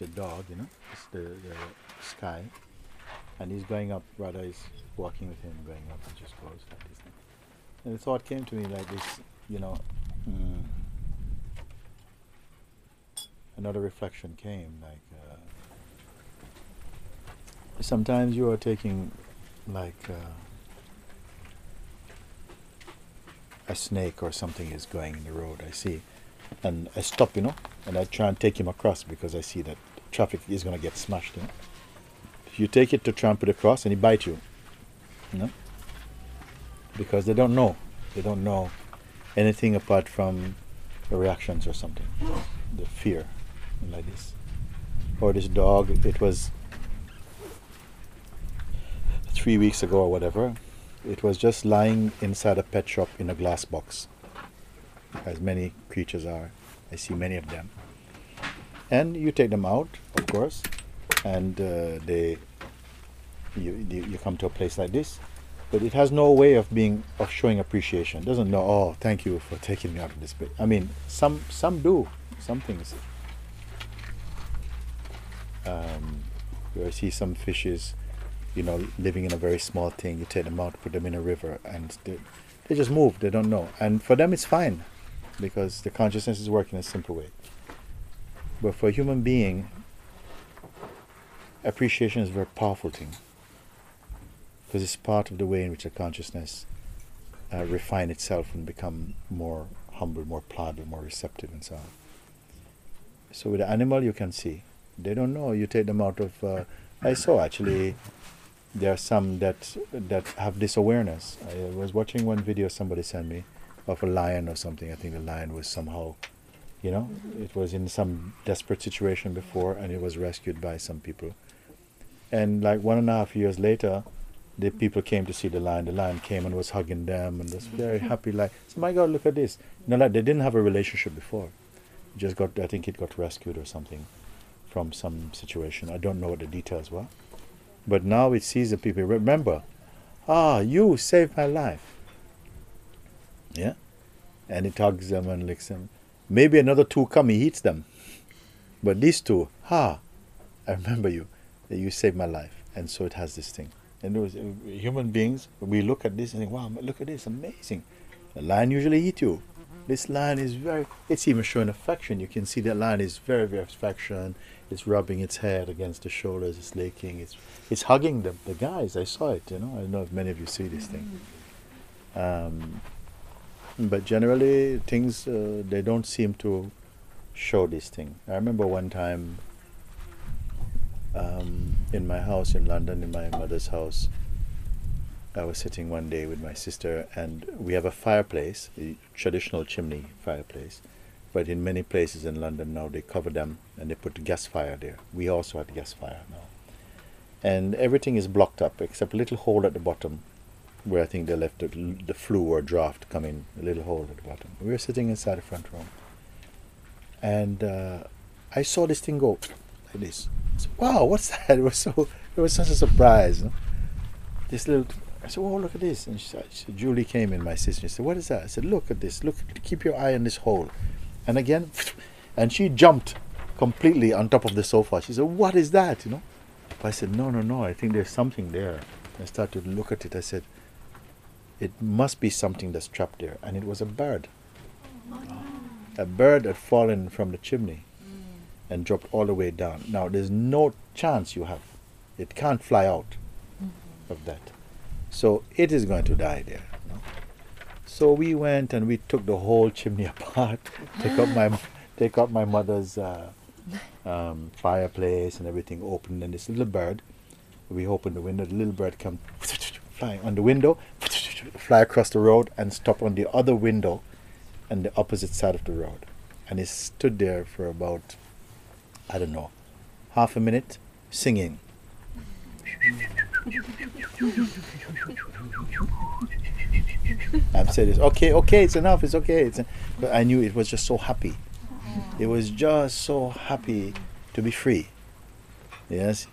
the dog, you know, it's the, the sky, and he's going up. Brother is walking with him, going up, and just goes like this. And the thought came to me like this, you know. Mm, another reflection came like. Uh, sometimes you are taking, like. Uh, a snake or something is going in the road. I see, and I stop, you know, and I try and take him across because I see that traffic is going to get smashed. You if you take it to trample across and it bite you, you know, because they don't know, they don't know anything apart from the reactions or something, the fear, like this. Or this dog, it was three weeks ago or whatever. It was just lying inside a pet shop in a glass box, as many creatures are. I see many of them. And you take them out, of course, and uh, they you, you you come to a place like this, but it has no way of being of showing appreciation. It doesn't know. Oh, thank you for taking me out of this place. I mean, some some do some things. Um, I see some fishes you know, living in a very small thing. You take them out, put them in a river, and they, they just move. They don't know, and for them it's fine, because the consciousness is working in a simple way. But for a human being, appreciation is a very powerful thing, because it's part of the way in which the consciousness uh, refine itself and become more humble, more pliable, more receptive, and so on. So with the animal, you can see they don't know. You take them out of. Uh, I saw actually there are some that that have this awareness. I was watching one video somebody sent me of a lion or something. I think the lion was somehow, you know, it was in some desperate situation before and it was rescued by some people. And like one and a half years later, the people came to see the lion. The lion came and was hugging them and was very happy. Like, so my God, look at this. You know, like they didn't have a relationship before. Just got, I think it got rescued or something from some situation. I don't know what the details were. But now it sees the people. Remember, ah, you saved my life. Yeah? And it hugs them and licks them. Maybe another two come, he eats them. But these two, ha, I remember you. You saved my life. And so it has this thing. And those uh, human beings, we look at this and think, wow, look at this, amazing. A lion usually eat you. This lion is very, it's even showing affection. You can see that lion is very, very affection. It's rubbing its head against the shoulders. It's licking. It's it's hugging the the guys. I saw it. You know. I don't know if many of you see this thing. Um, but generally, things uh, they don't seem to show this thing. I remember one time um, in my house in London, in my mother's house. I was sitting one day with my sister, and we have a fireplace, a traditional chimney fireplace but in many places in London now, they cover them and they put gas fire there. We also had gas fire now. And everything is blocked up except a little hole at the bottom where I think they left the, the flue or draft come in, a little hole at the bottom. We were sitting inside the front room. And uh, I saw this thing go like this. Said, wow, what's that? It was so, it was such a surprise. This little, I said, oh, look at this. And she said, she said, Julie came in, my sister. She said, what is that? I said, look at this. Look, keep your eye on this hole and again, and she jumped completely on top of the sofa. She said, "What is that?" You know. But I said, "No, no, no. I think there's something there." I started to look at it. I said, "It must be something that's trapped there," and it was a bird. A bird had fallen from the chimney and dropped all the way down. Now there's no chance you have. It can't fly out of that. So it is going to die there. So we went and we took the whole chimney apart, take up my take out my mother's uh, um, fireplace and everything, opened and this little bird, we opened the window, the little bird come flying on the window, fly across the road and stop on the other window on the opposite side of the road. And he stood there for about, I don't know, half a minute singing. I'm serious. Okay, okay, it's enough. It's okay. It's but I knew it was just so happy. It was just so happy to be free. Yes,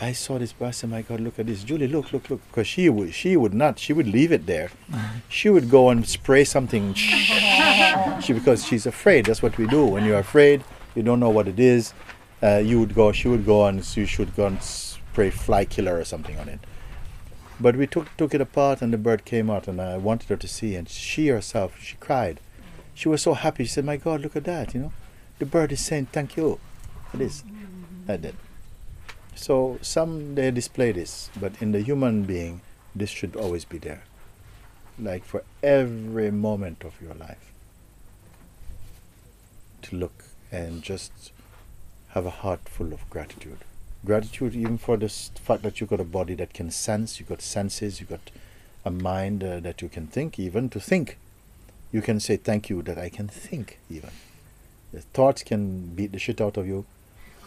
I saw this. I said, "My God, look at this, Julie! Look, look, look!" Because she would, she would not. She would leave it there. She would go and spray something. she because she's afraid. That's what we do. When you're afraid, you don't know what it is. Uh, you would go. She would go and you should go and spray fly killer or something on it. But we took took it apart, and the bird came out, and I wanted her to see, and she herself, she cried. She was so happy. She said, "My God, look at that! You know, the bird is saying thank you." It is. I did. So some they display this, but in the human being, this should always be there. Like for every moment of your life. To look and just have a heart full of gratitude. Gratitude even for the fact that you've got a body that can sense, You've got senses, You've got a mind uh, that you can think, even to think. You can say thank you that I can think even. The thoughts can beat the shit out of you,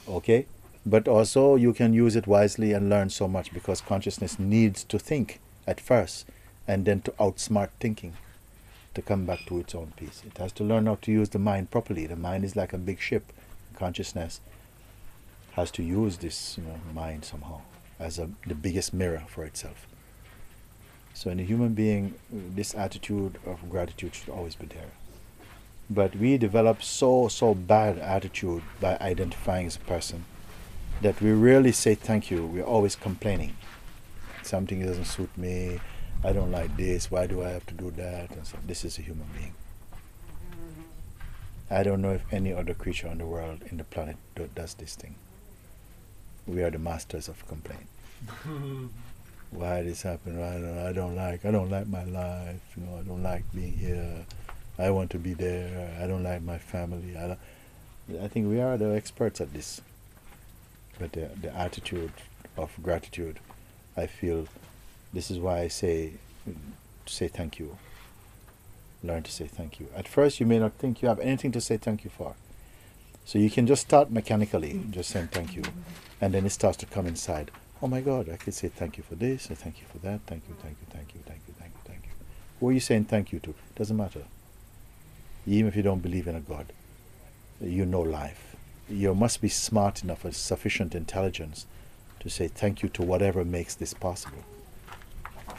okay? But also you can use it wisely and learn so much because consciousness needs to think at first and then to outsmart thinking to come back to its own peace. It has to learn how to use the mind properly. The mind is like a big ship. Consciousness has to use this you know, mind somehow as a, the biggest mirror for itself. So in a human being, this attitude of gratitude should always be there. But we develop so so bad attitude by identifying as a person that we rarely say thank you. We're always complaining. Something doesn't suit me. I don't like this. Why do I have to do that? And so this is a human being. I don't know if any other creature on the world in the planet do, does this thing. We are the masters of complaint. Why this happened? I don't, I don't like. I don't like my life. You know, I don't like being here. I want to be there. I don't like my family. I, don't, I think we are the experts at this. But the, the attitude of gratitude, I feel, this is why I say, say thank you. Learn to say thank you. At first, you may not think you have anything to say thank you for. So you can just start mechanically, just saying thank you. And then it starts to come inside. Oh my God, I could say thank you for this, and thank you for that, thank you, thank you, thank you, thank you, thank you, thank you. Who are you saying thank you to? Doesn't matter. Even if you don't believe in a God, you know life. You must be smart enough with sufficient intelligence to say thank you to whatever makes this possible.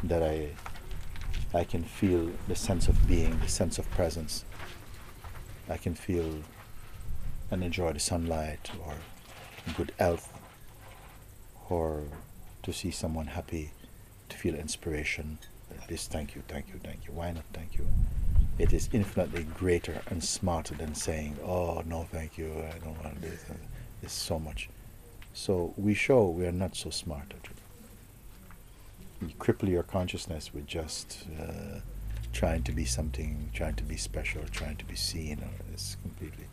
That I I can feel the sense of being, the sense of presence. I can feel and enjoy the sunlight or good health or to see someone happy, to feel inspiration. This thank you, thank you, thank you. Why not thank you? It is infinitely greater and smarter than saying, oh, no, thank you, I don't want this. It's so much. So we show we are not so smart. You cripple your consciousness with just uh, trying to be something, trying to be special, trying to be seen. It's completely.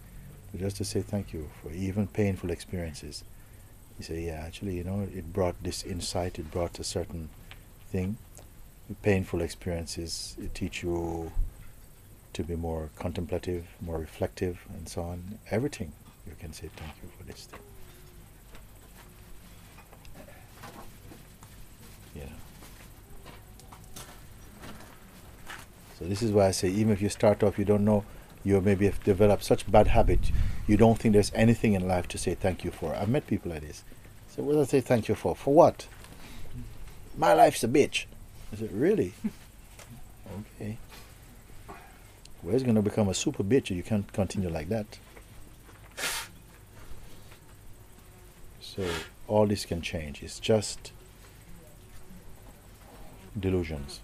But just to say thank you for even painful experiences. You say, yeah, actually, you know, it brought this insight, it brought a certain thing. Painful experiences, it teach you to be more contemplative, more reflective, and so on. Everything you can say thank you for this thing. Yeah. So this is why I say even if you start off, you don't know, you maybe have developed such bad habit, you don't think there's anything in life to say thank you for. I've met people like this. So what do I say thank you for? For what? My life's a bitch. I said, really? okay. Well, it's going to become a super bitch. You can't continue like that. So all this can change. It's just delusions.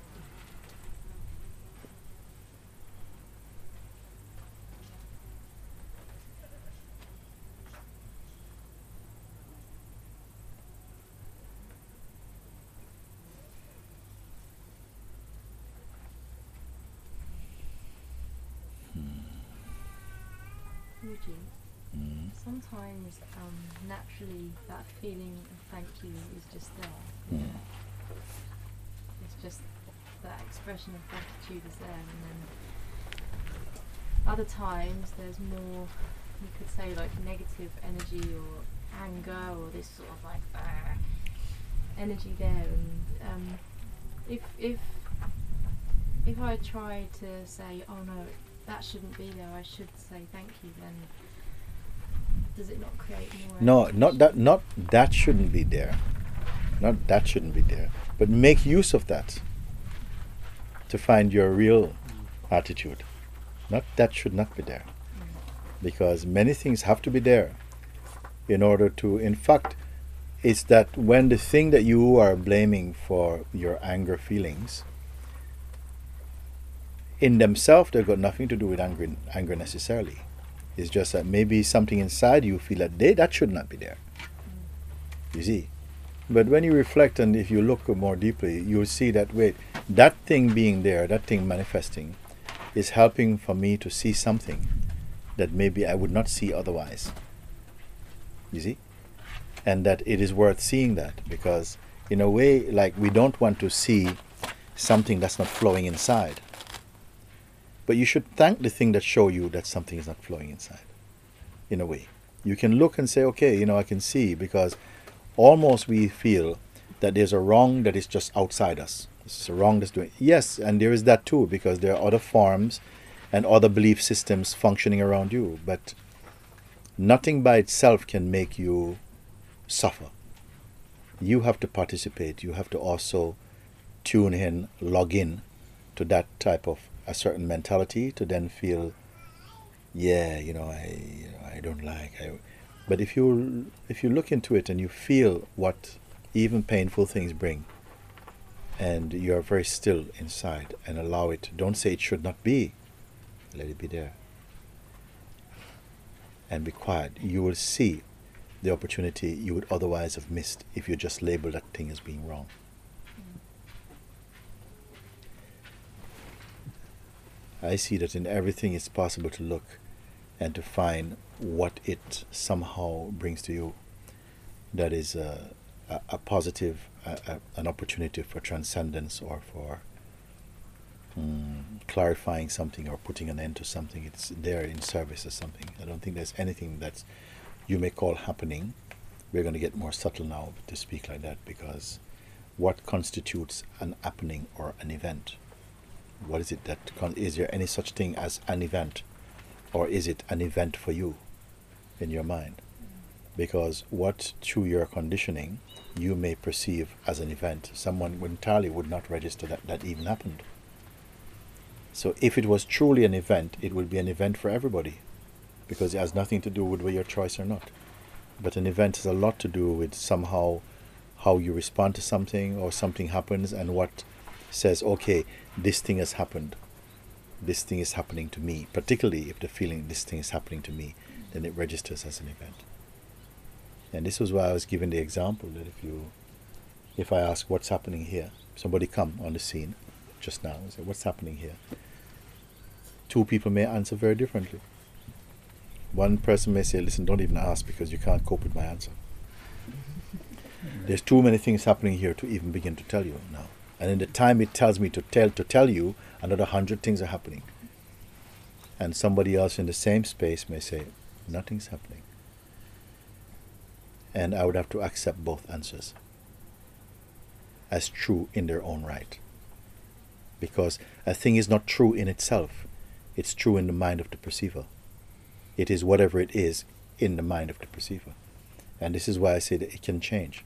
Sometimes um, naturally that feeling of thank you is just there. Mm. It's just that expression of gratitude is there, and then other times there's more, you could say like negative energy or anger or this sort of like uh, energy there. And um, if if if I try to say, oh no, that shouldn't be there, I should say thank you, then does it not create more? No, not that. Not that shouldn't be there. Not that shouldn't be there, but make use of that to find your real attitude. Not that should not be there. Because many things have to be there in order to, in fact, it's that when the thing that you are blaming for your anger feelings, in themselves, they've got nothing to do with anger, anger necessarily. It's just that maybe something inside you feel that they, that should not be there. You see? But when you reflect and if you look more deeply, you'll see that wait, that thing being there, that thing manifesting, is helping for me to see something that maybe I would not see otherwise. You see? And that it is worth seeing that because, in a way, like we don't want to see something that's not flowing inside. But you should thank the thing that show you that something is not flowing inside. In a way, you can look and say, okay, you know, I can see because almost we feel that there's a wrong that is just outside us. It's a wrong that's doing. Yes, and there is that too because there are other forms and other belief systems functioning around you, but nothing by itself can make you suffer. You have to participate. You have to also tune in, log in to that type of a certain mentality to then feel, yeah, you know, I, you know, I don't like. I, but if you if you look into it and you feel what even painful things bring, and you are very still inside and allow it. Don't say it should not be. Let it be there. And be quiet. You will see the opportunity you would otherwise have missed if you just label that thing as being wrong. I see that in everything it's possible to look and to find what it somehow brings to you that is a, a, a positive, a, an opportunity for transcendence or for um, clarifying something or putting an end to something. It's there in service of something. I don't think there's anything that you may call happening. We're going to get more subtle now to speak like that because what constitutes an happening or an event? What is it that con- is there any such thing as an event, or is it an event for you in your mind? Because what through your conditioning you may perceive as an event, someone entirely would not register that that even happened. So if it was truly an event, it would be an event for everybody, because it has nothing to do with whether your choice or not. But an event has a lot to do with somehow how you respond to something or something happens and what says, okay, this thing has happened. This thing is happening to me. Particularly if the feeling this thing is happening to me, then it registers as an event. And this was why I was giving the example that if you, if I ask what's happening here, somebody come on the scene just now and say, what's happening here? Two people may answer very differently. One person may say, listen, don't even ask because you can't cope with my answer. Mm-hmm. There's too many things happening here to even begin to tell you now. And in the time it tells me to tell to tell you, another hundred things are happening. And somebody else in the same space may say, nothing's happening. And I would have to accept both answers as true in their own right. Because a thing is not true in itself, it's true in the mind of the perceiver. It is whatever it is in the mind of the perceiver. And this is why I say that it can change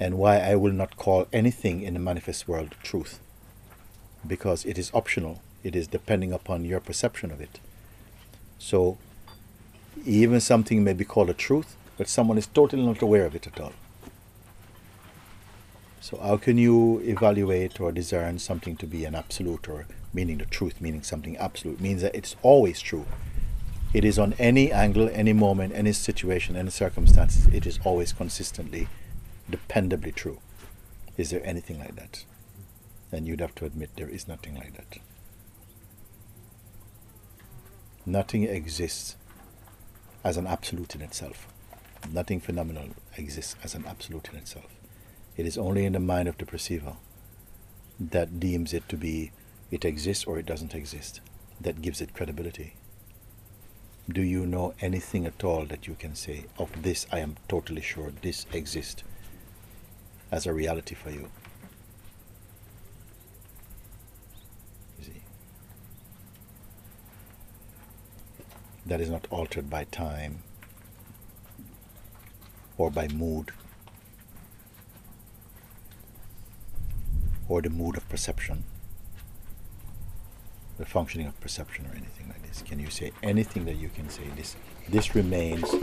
and why I will not call anything in the manifest world truth. Because it is optional, it is depending upon your perception of it. So, even something may be called a truth, but someone is totally not aware of it at all. So, how can you evaluate or discern something to be an absolute or meaning the truth, meaning something absolute? means that it's always true. It is on any angle, any moment, any situation, any circumstances, it is always consistently dependably true. Is there anything like that? And you'd have to admit there is nothing like that. Nothing exists as an absolute in itself. Nothing phenomenal exists as an absolute in itself. It is only in the mind of the perceiver that deems it to be it exists or it doesn't exist, that gives it credibility. Do you know anything at all that you can say, of this I am totally sure this exists? As a reality for you. You see? That is not altered by time or by mood or the mood of perception, the functioning of perception or anything like this? Can you say anything that you can say this this remains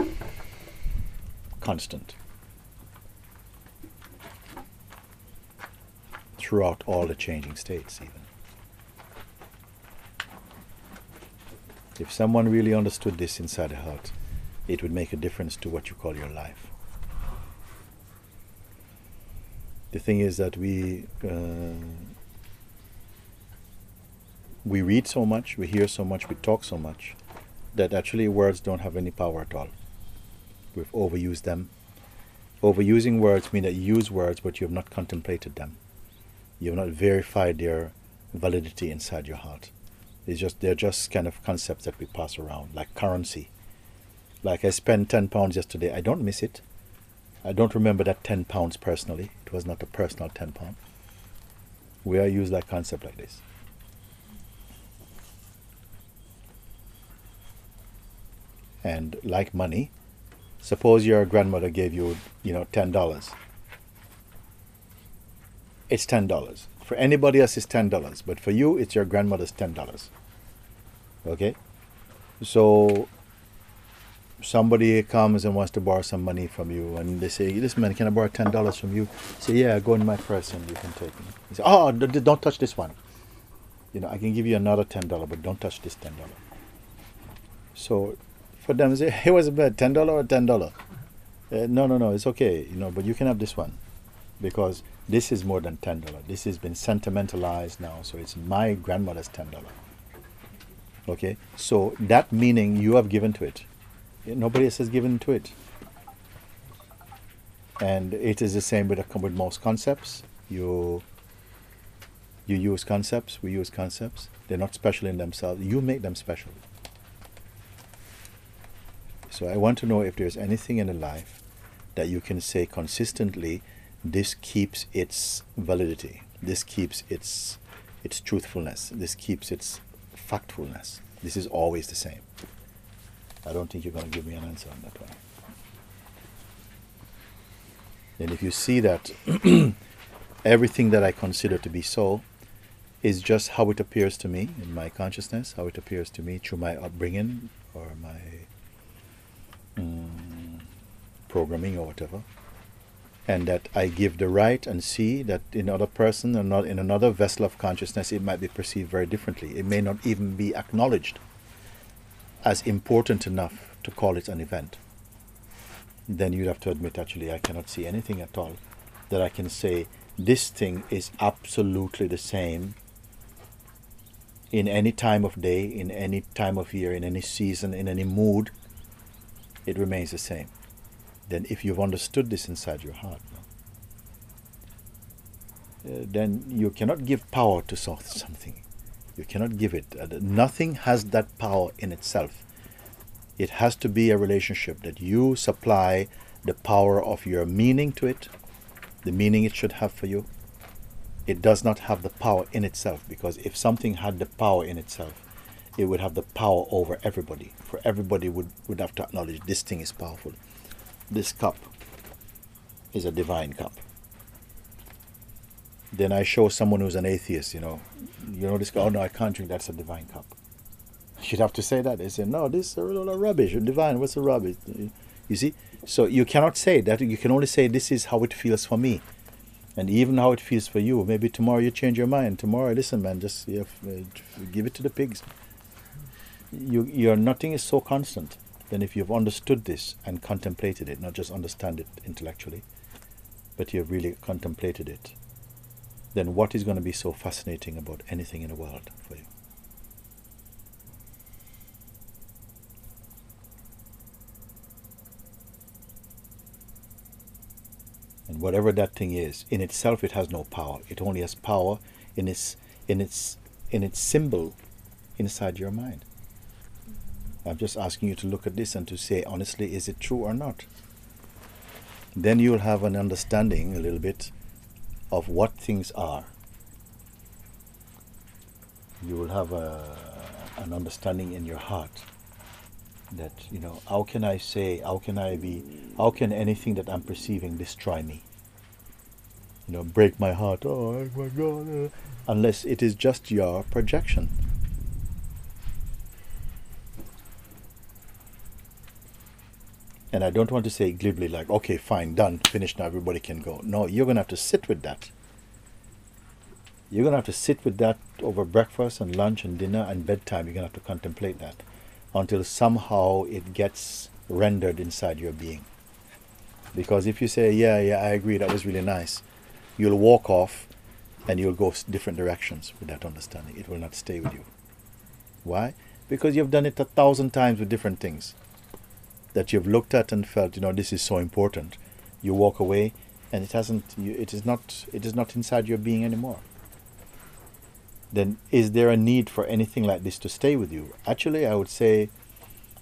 constant throughout all the changing states even? If someone really understood this inside the heart, it would make a difference to what you call your life. The thing is that we uh, we read so much, we hear so much, we talk so much that actually words don't have any power at all. We've overused them. Overusing words mean that you use words but you have not contemplated them. You have not verified their validity inside your heart. It's just they're just kind of concepts that we pass around, like currency. Like I spent ten pounds yesterday. I don't miss it. I don't remember that ten pounds personally. It was not a personal ten pound. We are use that concept like this. And like money, suppose your grandmother gave you, you know, ten dollars. It's ten dollars. For anybody else, it's ten dollars, but for you, it's your grandmother's ten dollars. Okay, so somebody comes and wants to borrow some money from you, and they say, "This man, can I borrow ten dollars from you?" Say, "Yeah, go in my purse and you can take it." You say, "Oh, don't touch this one. You know, I can give you another ten dollar, but don't touch this ten dollar." So, for them, say, "Hey, what's? Ten dollar or ten dollar?" Uh, no, no, no, it's okay. You know, but you can have this one because this is more than ten dollar. This has been sentimentalized now, so it's my grandmother's ten dollar. Okay, so that meaning you have given to it. Nobody else has given to it. And it is the same with with most concepts. You you use concepts. We use concepts. They're not special in themselves. You make them special. So I want to know if there's anything in the life that you can say consistently this keeps its validity. This keeps its its truthfulness. This keeps its factfulness. This is always the same. I don't think you're going to give me an answer on that one. And if you see that everything that i consider to be so is just how it appears to me in my consciousness how it appears to me through my upbringing or my mm, programming or whatever and that I give the right and see that in another person or not in another vessel of consciousness it might be perceived very differently. It may not even be acknowledged as important enough to call it an event. Then you'd have to admit actually I cannot see anything at all that I can say this thing is absolutely the same in any time of day, in any time of year, in any season, in any mood, it remains the same then if you've understood this inside your heart, uh, then you cannot give power to something. You cannot give it. Uh, nothing has that power in itself. It has to be a relationship that you supply the power of your meaning to it, the meaning it should have for you. It does not have the power in itself because if something had the power in itself, it would have the power over everybody. For everybody would, would have to acknowledge this thing is powerful this cup is a divine cup. Then I show someone who's an atheist, you know, you know this guy, oh no, I can't drink, that's a divine cup. You'd have to say that. They say, no, this is a lot of rubbish. Divine, what's the rubbish? You see? So you cannot say that. You can only say, this is how it feels for me. And even how it feels for you. Maybe tomorrow you change your mind. Tomorrow, listen, man, just uh, give it to the pigs. You, your nothing is so constant then if you've understood this and contemplated it, not just understand it intellectually, but you've really contemplated it, then what is going to be so fascinating about anything in the world for you? And whatever that thing is, in itself it has no power. It only has power in its in its in its symbol inside your mind. I'm just asking you to look at this and to say honestly, is it true or not? Then you'll have an understanding a little bit of what things are. You will have a, an understanding in your heart that, you know, how can I say, how can I be, how can anything that I'm perceiving destroy me? you know, break my heart. Oh my God! uh," unless it is just your projection. And I don't want to say glibly like, okay, fine, done, finished now, everybody can go. No, you're gonna have to sit with that. You're gonna have to sit with that over breakfast and lunch and dinner and bedtime. You're gonna have to contemplate that until somehow it gets rendered inside your being. Because if you say, yeah, yeah, I agree, that was really nice, you'll walk off and you'll go different directions with that understanding. It will not stay with you. Why? Because you've done it a thousand times with different things that you've looked at and felt, you know, this is so important. You walk away and it hasn't, you, it is not, it is not inside your being anymore. Then is there a need for anything like this to stay with you? Actually, I would say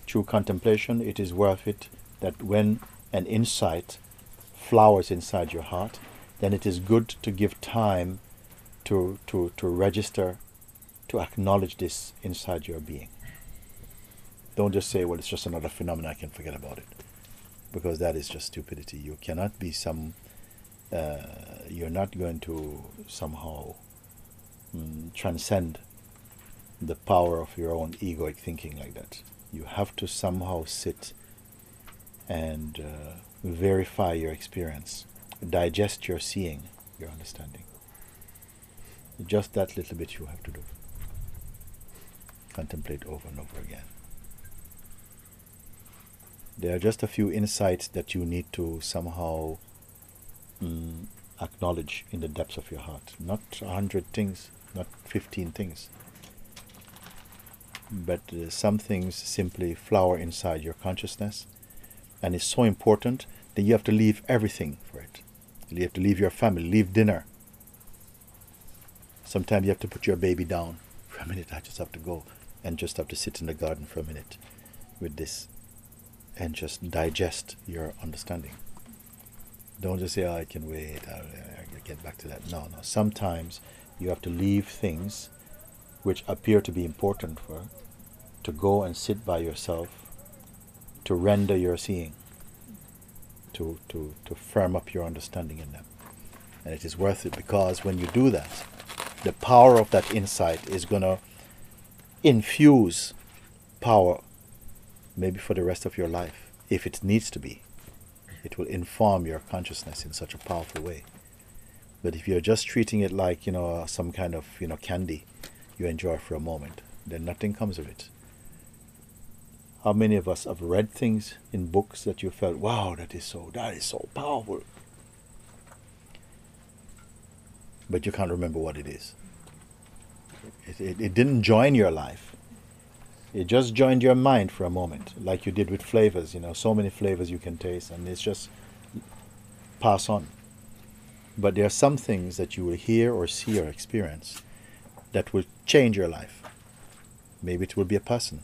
through contemplation, it is worth it that when an insight flowers inside your heart, then it is good to give time to, to, to register, to acknowledge this inside your being. Don't just say, well, it's just another phenomenon, I can forget about it. Because that is just stupidity. You cannot be some, uh, you're not going to somehow mm, transcend the power of your own egoic thinking like that. You have to somehow sit and uh, verify your experience, digest your seeing, your understanding. Just that little bit you have to do. Contemplate over and over again. There are just a few insights that you need to somehow mm, acknowledge in the depths of your heart. Not a hundred things, not fifteen things, but uh, some things simply flower inside your consciousness, and it's so important that you have to leave everything for it. You have to leave your family, leave dinner. Sometimes you have to put your baby down for a minute. I just have to go and just have to sit in the garden for a minute with this and just digest your understanding. Don't just say, oh, I can wait, I'll, get back to that. No, no. Sometimes you have to leave things which appear to be important for to go and sit by yourself to render your seeing, to, to, to firm up your understanding in them. And it is worth it because when you do that, the power of that insight is going to infuse power maybe for the rest of your life if it needs to be. It will inform your consciousness in such a powerful way. But if you're just treating it like, you know, some kind of, you know, candy you enjoy for a moment, then nothing comes of it. How many of us have read things in books that you felt, wow, that is so, that is so powerful. But you can't remember what it is. It, it, it didn't join your life. It just joined your mind for a moment, like you did with flavors. You know, so many flavors you can taste, and it's just pass on. But there are some things that you will hear or see or experience that will change your life. Maybe it will be a person.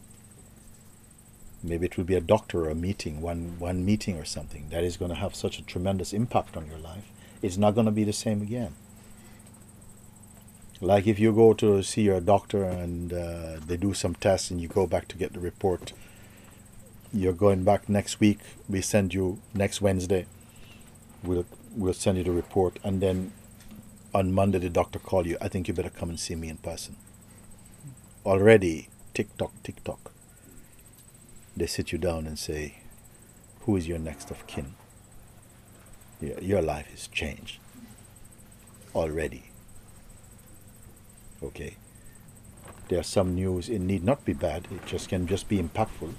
Maybe it will be a doctor or a meeting, one, one meeting or something that is going to have such a tremendous impact on your life. It's not going to be the same again. Like if you go to see your doctor and uh, they do some tests and you go back to get the report, you're going back next week. We send you next Wednesday. We'll we'll send you the report, and then on Monday the doctor call you. I think you better come and see me in person. Already, tick tock, tick tock. They sit you down and say, "Who is your next of kin?" Your, your life is changed already. Okay. There are some news. It need not be bad. It just can just be impactful.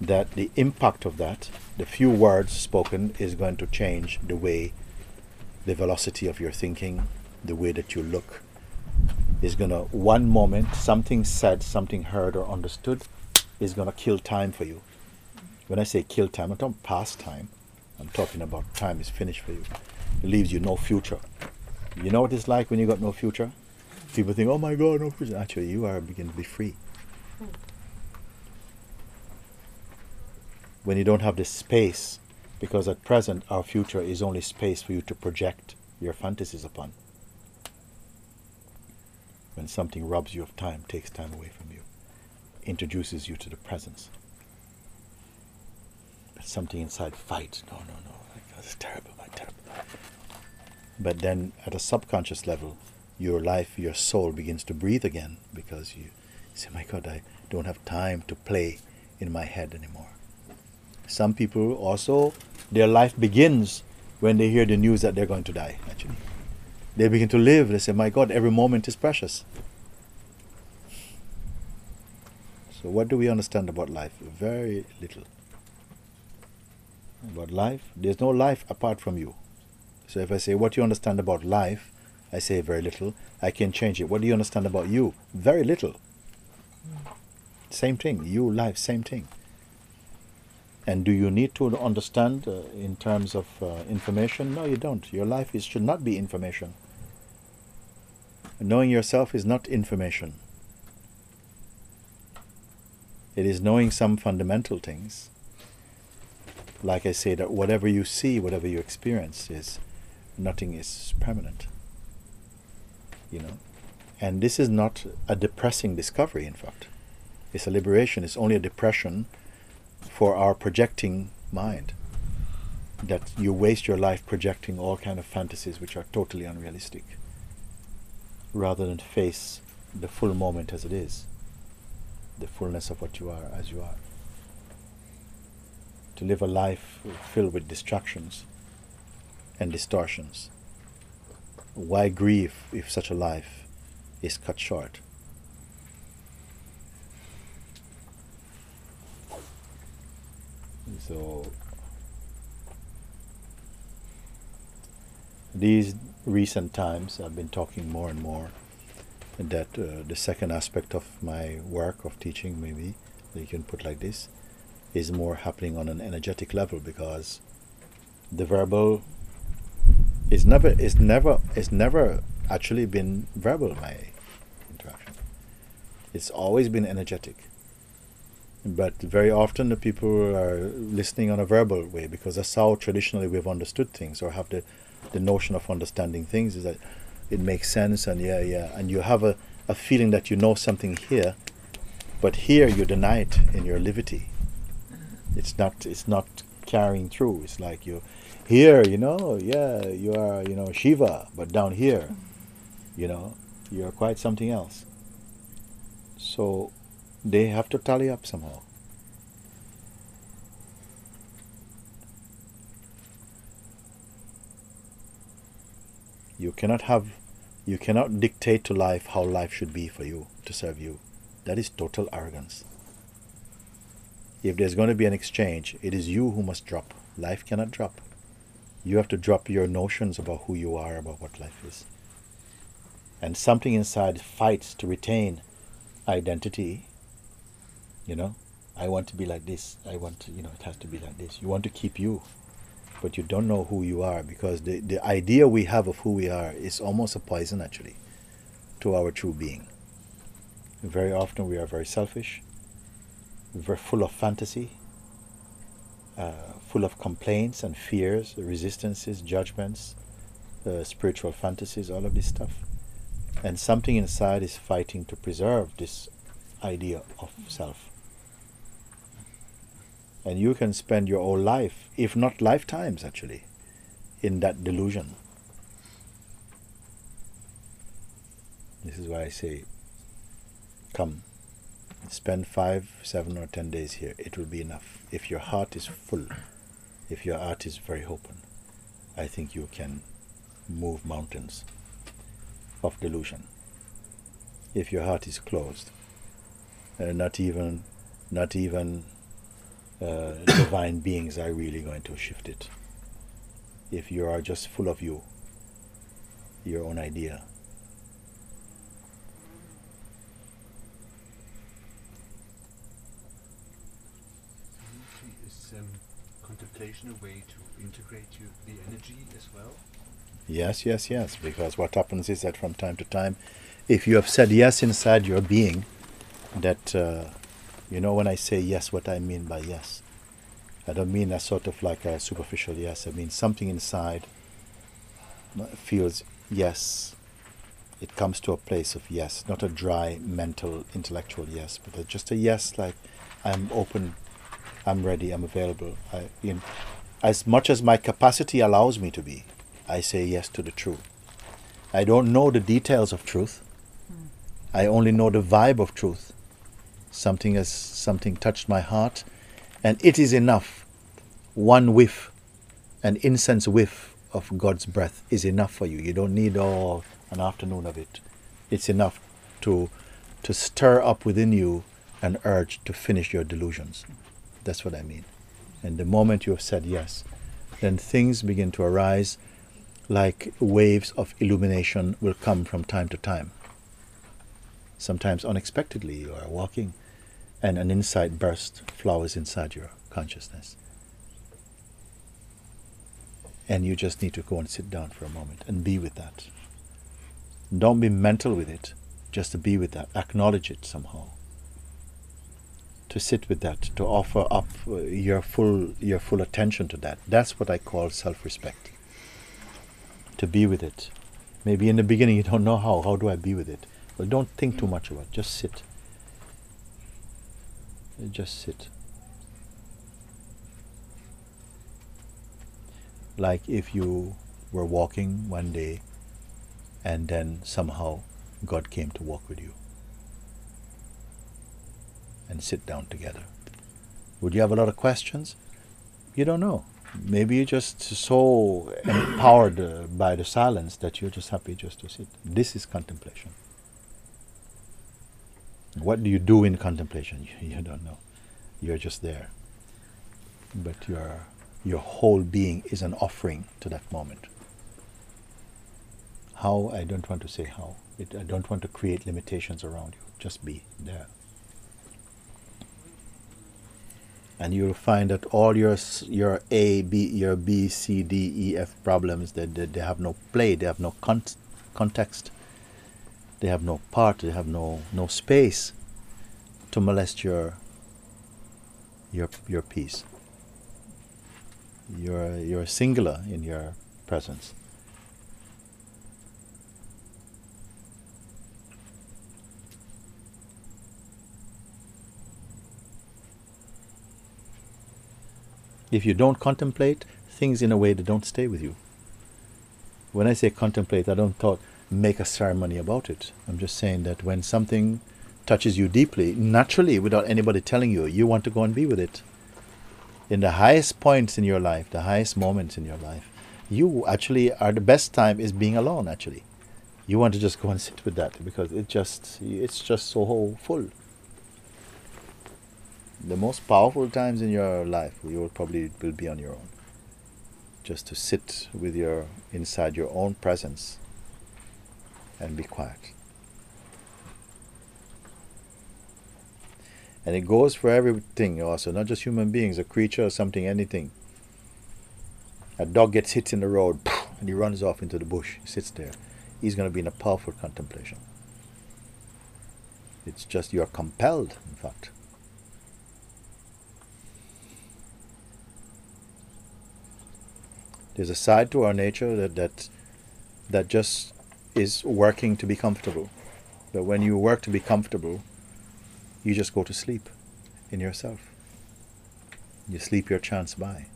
That the impact of that, the few words spoken, is going to change the way, the velocity of your thinking, the way that you look. Is gonna one moment something said, something heard or understood, is gonna kill time for you. When I say kill time, I'm talking past time. I'm talking about time is finished for you. It leaves you no future. You know what it's like when you got no future? People think, oh my God, no future. Actually, you are beginning to be free. When you don't have this space, because at present our future is only space for you to project your fantasies upon. When something robs you of time, takes time away from you, introduces you to the presence. But something inside fights. No, no, no. That's terrible, my terrible. But then at a subconscious level, your life, your soul begins to breathe again because you say, My God, I don't have time to play in my head anymore. Some people also, their life begins when they hear the news that they're going to die, actually. They begin to live. They say, My God, every moment is precious. So, what do we understand about life? Very little. About life, there's no life apart from you. So, if I say, What do you understand about life? I say very little. I can change it. What do you understand about you? Very little. Same thing. You, life, same thing. And do you need to understand uh, in terms of uh, information? No, you don't. Your life is, should not be information. Knowing yourself is not information. It is knowing some fundamental things. Like I say, that whatever you see, whatever you experience, is nothing is permanent. You know, and this is not a depressing discovery. In fact, it's a liberation. It's only a depression for our projecting mind. That you waste your life projecting all kind of fantasies which are totally unrealistic, rather than face the full moment as it is, the fullness of what you are as you are. To live a life filled with distractions and distortions. Why grieve if such a life is cut short? So these recent times, I've been talking more and more that uh, the second aspect of my work of teaching, maybe you can put like this, is more happening on an energetic level because the verbal is never is never is never actually been verbal my interaction. It's always been energetic. But very often the people are listening on a verbal way because that's how traditionally we've understood things or have the, the notion of understanding things is that it makes sense and yeah, yeah. And you have a, a feeling that you know something here, but here you deny it in your livity. It's not it's not carrying through. It's like you here, you know, yeah, you are, you know, Shiva, but down here, you know, you're quite something else. So they have to tally up somehow. You cannot have, you cannot dictate to life how life should be for you to serve you. That is total arrogance. If there's going to be an exchange, it is you who must drop. Life cannot drop. You have to drop your notions about who you are, about what life is. And something inside fights to retain identity you know, I want to be like this. I want to, you know, it has to be like this. You want to keep you, but you don't know who you are because the, the idea we have of who we are is almost a poison actually to our true being. Very often we are very selfish, very full of fantasy, uh, full of complaints and fears, resistances, judgments, uh, spiritual fantasies, all of this stuff. And something inside is fighting to preserve this idea of self and you can spend your whole life, if not lifetimes actually, in that delusion. This is why I say, come, spend five, seven, or ten days here. It will be enough. If your heart is full, if your heart is very open, I think you can move mountains of delusion. If your heart is closed, uh, not even, not even uh, divine beings are really going to shift it. If you are just full of you, your own idea. Is um, contemplation a way to integrate you, the energy as well? Yes, yes, yes. Because what happens is that from time to time, if you have said yes inside your being, that uh, you know, when I say yes, what I mean by yes. I don't mean a sort of like a superficial yes. I mean something inside feels yes. It comes to a place of yes, not a dry mental intellectual yes, but just a yes like I'm open, I'm ready, I'm available. I, you know, as much as my capacity allows me to be, I say yes to the truth. I don't know the details of truth. Hmm. I only know the vibe of truth. Something has something touched my heart, and it is enough. One whiff, an incense whiff of God's breath is enough for you. You don't need all an afternoon of it. It's enough to to stir up within you an urge to finish your delusions. That's what I mean. And the moment you have said yes, then things begin to arise like waves of illumination will come from time to time. Sometimes unexpectedly, you are walking and an insight burst flowers inside your consciousness. And you just need to go and sit down for a moment and be with that. Don't be mental with it, just to be with that. Acknowledge it somehow to sit with that, to offer up uh, your full your full attention to that. That's what I call self-respect. To be with it. Maybe in the beginning you don't know how. How do I be with it? Well, don't think too much about it. Just sit. Just sit. Like if you were walking one day and then somehow God came to walk with you and sit down together. Would you have a lot of questions? You don't know. Maybe you're just so empowered uh, by the silence that you're just happy just to sit. This is contemplation. What do you do in contemplation? You, you don't know. You're just there. But your, your whole being is an offering to that moment. How? I don't want to say how. It, I don't want to create limitations around you. Just be there. And you'll find that all your your A, B, your B, C, D, E, F problems that they, they, have no play, they have no con- context, they have no part, they have no no space to molest your your your peace. You're you're singular in your presence. If you don't contemplate things in a way that don't stay with you. When I say contemplate, I don't thought make a ceremony about it. I'm just saying that when something touches you deeply, naturally, without anybody telling you, you want to go and be with it. In the highest points in your life, the highest moments in your life, you actually are the best time is being alone. Actually, you want to just go and sit with that because it just it's just so full the most powerful times in your life you will probably will be on your own. Just to sit with your inside your own presence and be quiet. And it goes for everything also not just human beings a creature or something anything. A dog gets hit in the road and he runs off into the bush. He sits there. He's going to be in a powerful contemplation. It's just you're compelled in fact There's a side to our nature that that that just is working to be comfortable. But when you work to be comfortable, you just go to sleep in yourself. You sleep your chance by.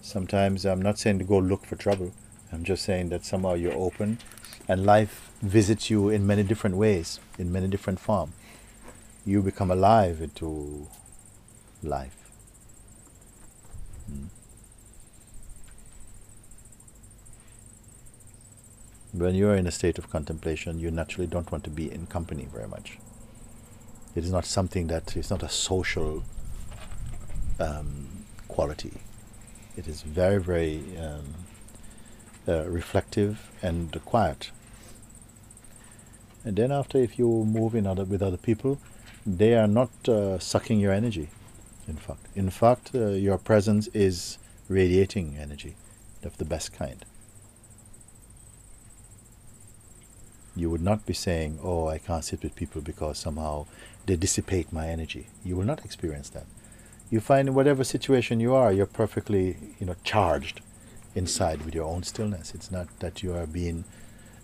Sometimes I'm not saying to go look for trouble. I'm just saying that somehow you're open and life visits you in many different ways, in many different forms. You become alive to life. Mm. When you are in a state of contemplation, you naturally don't want to be in company very much. It is not something that is not a social um, quality. It is very, very um, uh, reflective and quiet. And then after, if you move in other with other people, they are not uh, sucking your energy in fact. In fact, uh, your presence is radiating energy of the best kind. You would not be saying, Oh, I can't sit with people because somehow they dissipate my energy. You will not experience that. You find in whatever situation you are, you're perfectly, you know, charged inside with your own stillness. It's not that you are being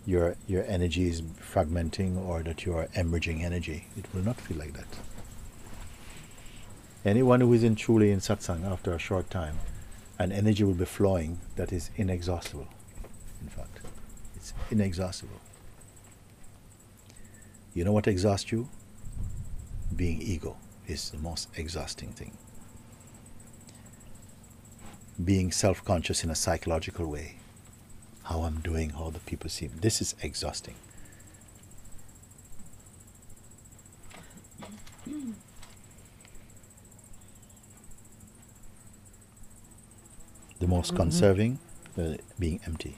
your your energy is fragmenting or that you are emerging energy. It will not feel like that. Anyone who is in truly in satsang after a short time, an energy will be flowing that is inexhaustible. In fact, it's inexhaustible. You know what exhausts you? Being ego is the most exhausting thing. Being self conscious in a psychological way. How I'm doing, how the people see me. This is exhausting. Most conserving, uh, being empty.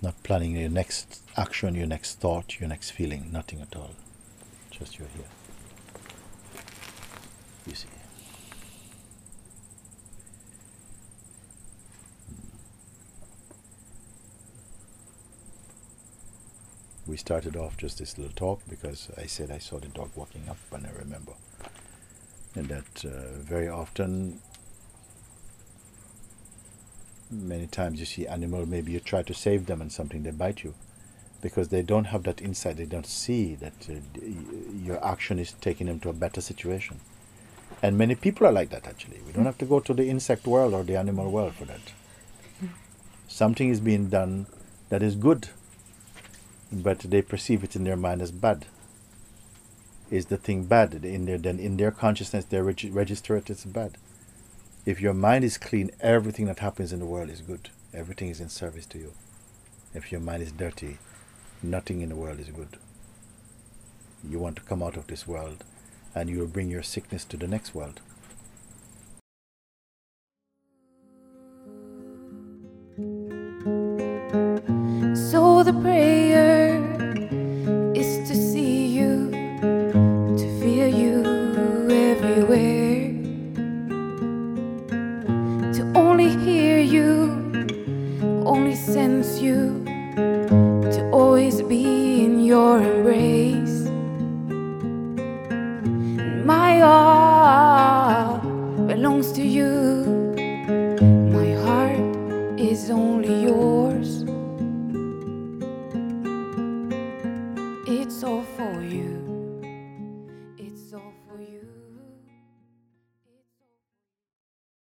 Not planning your next action, your next thought, your next feeling, nothing at all. Just you're here. You see. We started off just this little talk because I said I saw the dog walking up, and I remember. And that uh, very often many times you see animal maybe you try to save them and something they bite you. Because they don't have that insight they don't see that uh, your action is taking them to a better situation. And many people are like that actually. We don't have to go to the insect world or the animal world for that. Something is being done that is good but they perceive it in their mind as bad. Is the thing bad? In their then in their consciousness they reg- register it as bad if your mind is clean, everything that happens in the world is good. Everything is in service to you. If your mind is dirty, nothing in the world is good. You want to come out of this world and you will bring your sickness to the next world.